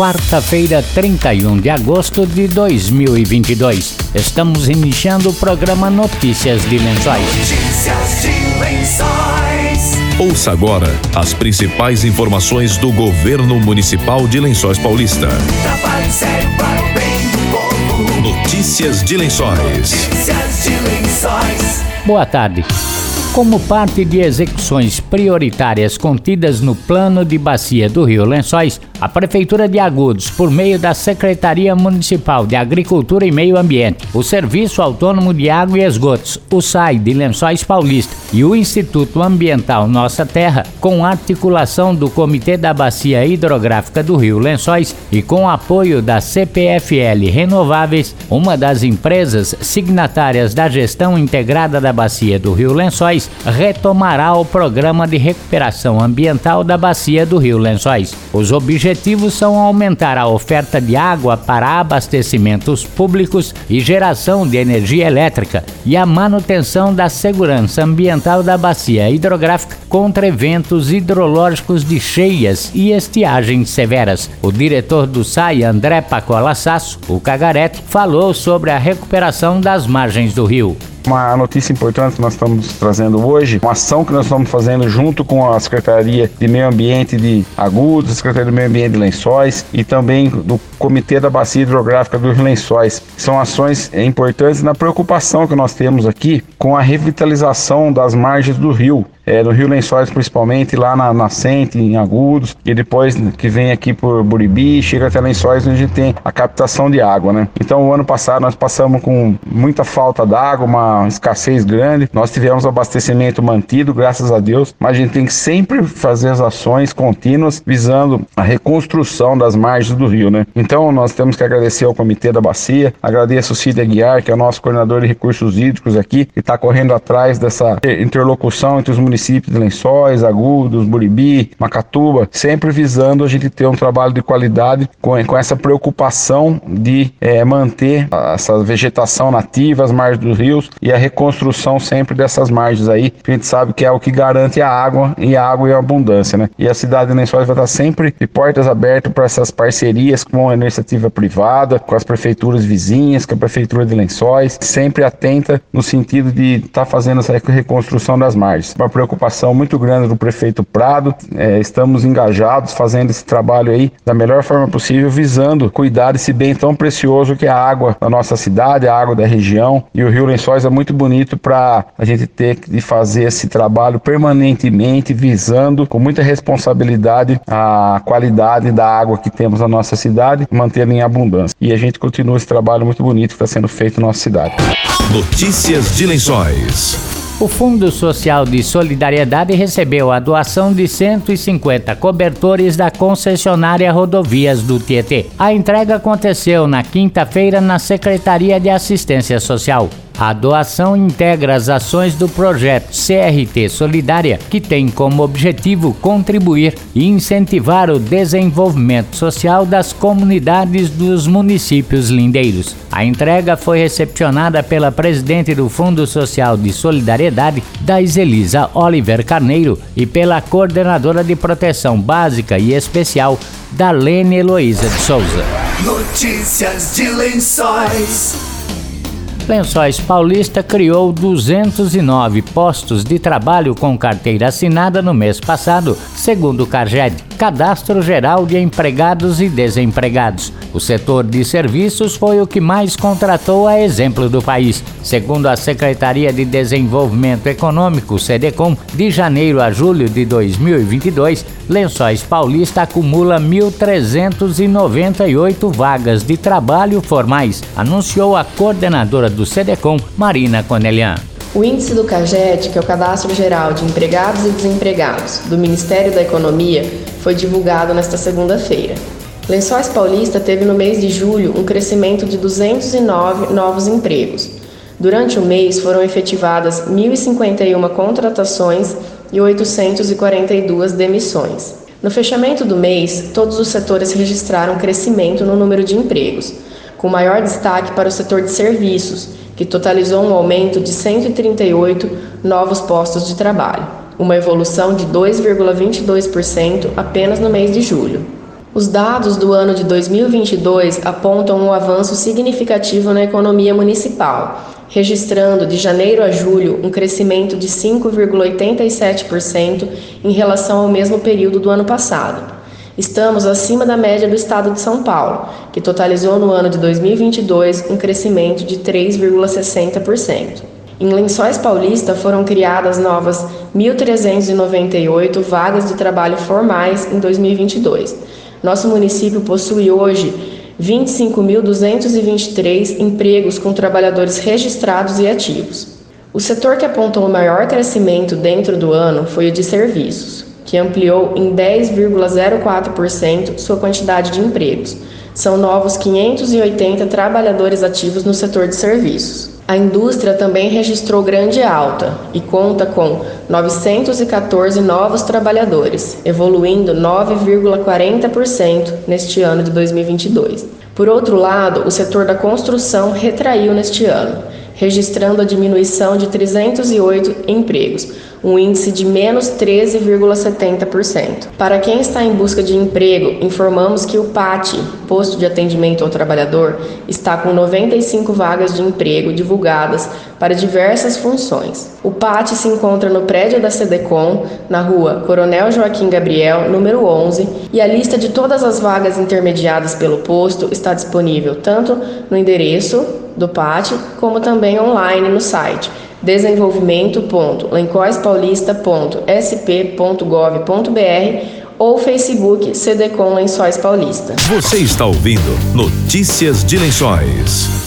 quarta-feira, 31 de agosto de 2022. Estamos iniciando o programa Notícias de Lençóis. Notícias de Lençóis. Ouça agora as principais informações do governo municipal de Lençóis Paulista. Trabalho sério para o bem do povo. Notícias de Lençóis. Notícias de Lençóis. Boa tarde. Como parte de execuções prioritárias contidas no Plano de Bacia do Rio Lençóis, a Prefeitura de Agudos, por meio da Secretaria Municipal de Agricultura e Meio Ambiente, o Serviço Autônomo de Água e Esgotos, o SAI de Lençóis Paulista e o Instituto Ambiental Nossa Terra, com articulação do Comitê da Bacia Hidrográfica do Rio Lençóis e com apoio da CPFL Renováveis, uma das empresas signatárias da gestão integrada da Bacia do Rio Lençóis, retomará o programa de recuperação ambiental da Bacia do Rio Lençóis. Os objetivos são aumentar a oferta de água para abastecimentos públicos e geração de energia elétrica e a manutenção da segurança ambiental da bacia hidrográfica contra eventos hidrológicos de cheias e estiagens severas. O diretor do SAI, André Pacola Sasso, o Cagarete, falou sobre a recuperação das margens do rio. Uma notícia importante que nós estamos trazendo hoje, uma ação que nós estamos fazendo junto com a Secretaria de Meio Ambiente de Agudos, Secretaria de Meio Ambiente de Lençóis e também do Comitê da Bacia Hidrográfica dos Lençóis. São ações importantes na preocupação que nós temos aqui com a revitalização das margens do rio. É, no Rio Lençóis, principalmente, lá na nascente, em Agudos, e depois que vem aqui por Buribi, chega até Lençóis, onde a gente tem a captação de água, né? Então, o ano passado nós passamos com muita falta d'água, uma escassez grande. Nós tivemos abastecimento mantido, graças a Deus, mas a gente tem que sempre fazer as ações contínuas visando a reconstrução das margens do rio, né? Então, nós temos que agradecer ao Comitê da Bacia, agradeço o Cid Aguiar, que é o nosso coordenador de recursos hídricos aqui, que está correndo atrás dessa interlocução entre os municípios de Lençóis, Agudos, Buribi, Macatuba, sempre visando a gente ter um trabalho de qualidade com, com essa preocupação de é, manter essa vegetação nativa, as margens dos rios e a reconstrução sempre dessas margens aí, que a gente sabe que é o que garante a água e a água e a abundância, né? E a cidade de Lençóis vai estar sempre de portas abertas para essas parcerias com a iniciativa privada, com as prefeituras vizinhas, com a prefeitura de Lençóis, sempre atenta no sentido de estar tá fazendo essa reconstrução das margens. Uma preocupação muito grande do prefeito Prado. É, estamos engajados fazendo esse trabalho aí da melhor forma possível, visando cuidar desse bem tão precioso que é a água da nossa cidade, a água da região. E o Rio Lençóis é muito bonito para a gente ter de fazer esse trabalho permanentemente, visando com muita responsabilidade a qualidade da água que temos na nossa cidade, mantê-la em abundância. E a gente continua esse trabalho muito bonito que está sendo feito na nossa cidade. Notícias de Lençóis. O Fundo Social de Solidariedade recebeu a doação de 150 cobertores da concessionária Rodovias do Tietê. A entrega aconteceu na quinta-feira na Secretaria de Assistência Social. A doação integra as ações do projeto CRT Solidária, que tem como objetivo contribuir e incentivar o desenvolvimento social das comunidades dos municípios lindeiros. A entrega foi recepcionada pela presidente do Fundo Social de Solidariedade, Daiselisa Oliver Carneiro, e pela coordenadora de proteção básica e especial, Darlene Heloísa de Souza. Notícias de Lençóis. Lençóis Paulista criou 209 postos de trabalho com carteira assinada no mês passado, segundo o CARGED, Cadastro Geral de Empregados e Desempregados. O setor de serviços foi o que mais contratou a exemplo do país. Segundo a Secretaria de Desenvolvimento Econômico, SEDECOM, de janeiro a julho de 2022, Lençóis Paulista acumula 1.398 vagas de trabalho formais, anunciou a coordenadora do SEDECOM, Marina Conelian. O índice do CAGED, que é o Cadastro Geral de Empregados e Desempregados do Ministério da Economia, foi divulgado nesta segunda-feira. Lençóis Paulista teve no mês de julho um crescimento de 209 novos empregos. Durante o mês foram efetivadas 1.051 contratações e 842 demissões. No fechamento do mês, todos os setores registraram crescimento no número de empregos, com maior destaque para o setor de serviços, que totalizou um aumento de 138 novos postos de trabalho, uma evolução de 2,22% apenas no mês de julho. Os dados do ano de 2022 apontam um avanço significativo na economia municipal, registrando de janeiro a julho um crescimento de 5,87% em relação ao mesmo período do ano passado. Estamos acima da média do estado de São Paulo, que totalizou no ano de 2022 um crescimento de 3,60%. Em Lençóis Paulista foram criadas novas 1.398 vagas de trabalho formais em 2022. Nosso município possui hoje 25.223 empregos com trabalhadores registrados e ativos. O setor que apontou o maior crescimento dentro do ano foi o de serviços, que ampliou em 10,04% sua quantidade de empregos. São novos 580 trabalhadores ativos no setor de serviços. A indústria também registrou grande alta e conta com 914 novos trabalhadores, evoluindo 9,40% neste ano de 2022. Por outro lado, o setor da construção retraiu neste ano, registrando a diminuição de 308 empregos, um índice de menos 13,70%. Para quem está em busca de emprego, informamos que o PAT, Posto de Atendimento ao Trabalhador, está com 95 vagas de emprego divulgadas para diversas funções. O PAT se encontra no prédio da SEDECOM, na rua Coronel Joaquim Gabriel, número 11, e a lista de todas as vagas intermediadas pelo posto está disponível tanto no endereço do PAT como também online no site desenvolvimento.lençóispaulista.sp.gov.br ou Facebook CDCom Lençóis Paulista. Você está ouvindo Notícias de Lençóis.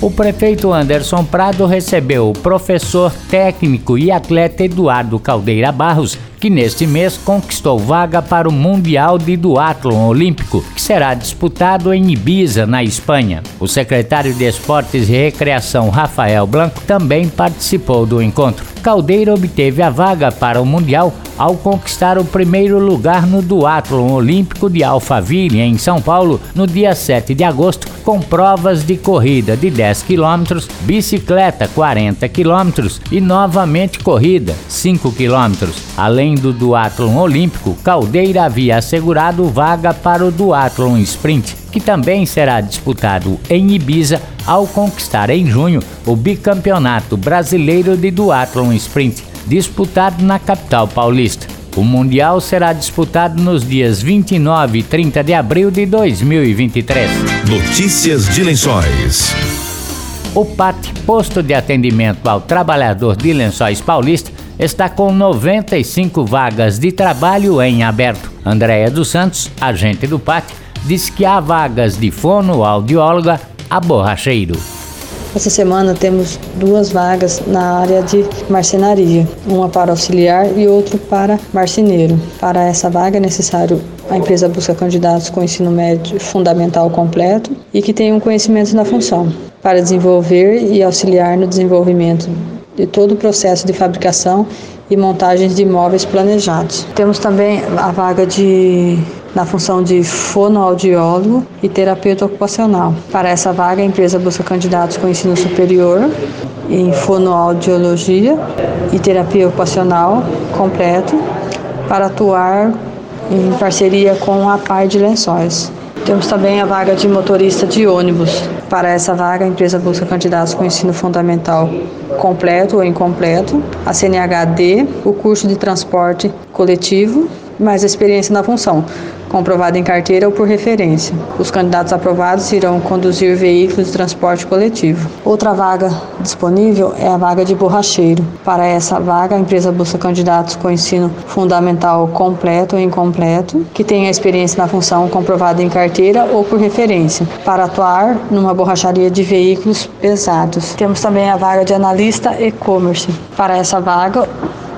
O prefeito Anderson Prado recebeu o professor técnico e atleta Eduardo Caldeira Barros que neste mês conquistou vaga para o Mundial de Duatlon Olímpico, que será disputado em Ibiza, na Espanha. O secretário de Esportes e Recreação, Rafael Blanco, também participou do encontro. Caldeira obteve a vaga para o Mundial ao conquistar o primeiro lugar no Duatlon Olímpico de Alphaville, em São Paulo, no dia 7 de agosto, com provas de corrida de 10 km, bicicleta 40 km e novamente corrida 5 km. Além do duatlon olímpico, Caldeira havia assegurado vaga para o duatlon sprint, que também será disputado em Ibiza ao conquistar em junho o bicampeonato brasileiro de duatlon sprint, disputado na capital paulista. O Mundial será disputado nos dias 29 e 30 de abril de 2023. Notícias de Lençóis. O PAT, Posto de Atendimento ao Trabalhador de Lençóis Paulista, está com 95 vagas de trabalho em aberto. Andréia dos Santos, agente do PAT, diz que há vagas de fonoaudióloga a borracheiro. Essa semana temos duas vagas na área de marcenaria, uma para auxiliar e outra para marceneiro. Para essa vaga é necessário a empresa busca candidatos com ensino médio fundamental completo e que tenham conhecimento na função, para desenvolver e auxiliar no desenvolvimento de todo o processo de fabricação e montagens de imóveis planejados. Temos também a vaga de na função de fonoaudiólogo e terapeuta ocupacional. Para essa vaga, a empresa busca candidatos com ensino superior em fonoaudiologia e terapia ocupacional completo para atuar em parceria com a Par de Lençóis. Temos também a vaga de motorista de ônibus. Para essa vaga, a empresa busca candidatos com ensino fundamental completo ou incompleto, a CNHD, o curso de transporte coletivo, mais experiência na função, comprovada em carteira ou por referência. Os candidatos aprovados irão conduzir veículos de transporte coletivo. Outra vaga disponível é a vaga de borracheiro. Para essa vaga, a empresa busca candidatos com ensino fundamental completo ou incompleto, que tenha experiência na função comprovada em carteira ou por referência, para atuar numa borracharia de veículos pesados. Temos também a vaga de analista e-commerce. Para essa vaga,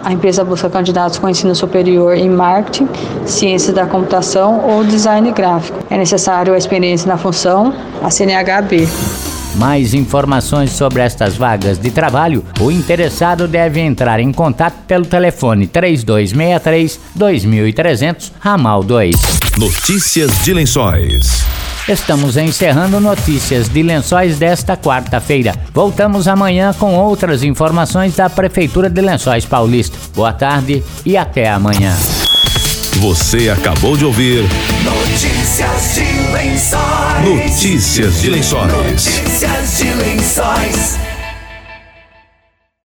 a empresa busca candidatos com ensino superior em marketing, ciência da computação ou design gráfico. É necessário a experiência na função, a CNHB. Mais informações sobre estas vagas de trabalho, o interessado deve entrar em contato pelo telefone 3263 2300, ramal 2. Notícias de Lençóis. Estamos encerrando notícias de Lençóis desta quarta-feira. Voltamos amanhã com outras informações da Prefeitura de Lençóis Paulista. Boa tarde e até amanhã. Você acabou de ouvir Notícias de lençóis. Notícias de Lençóis. Notícias de lençóis.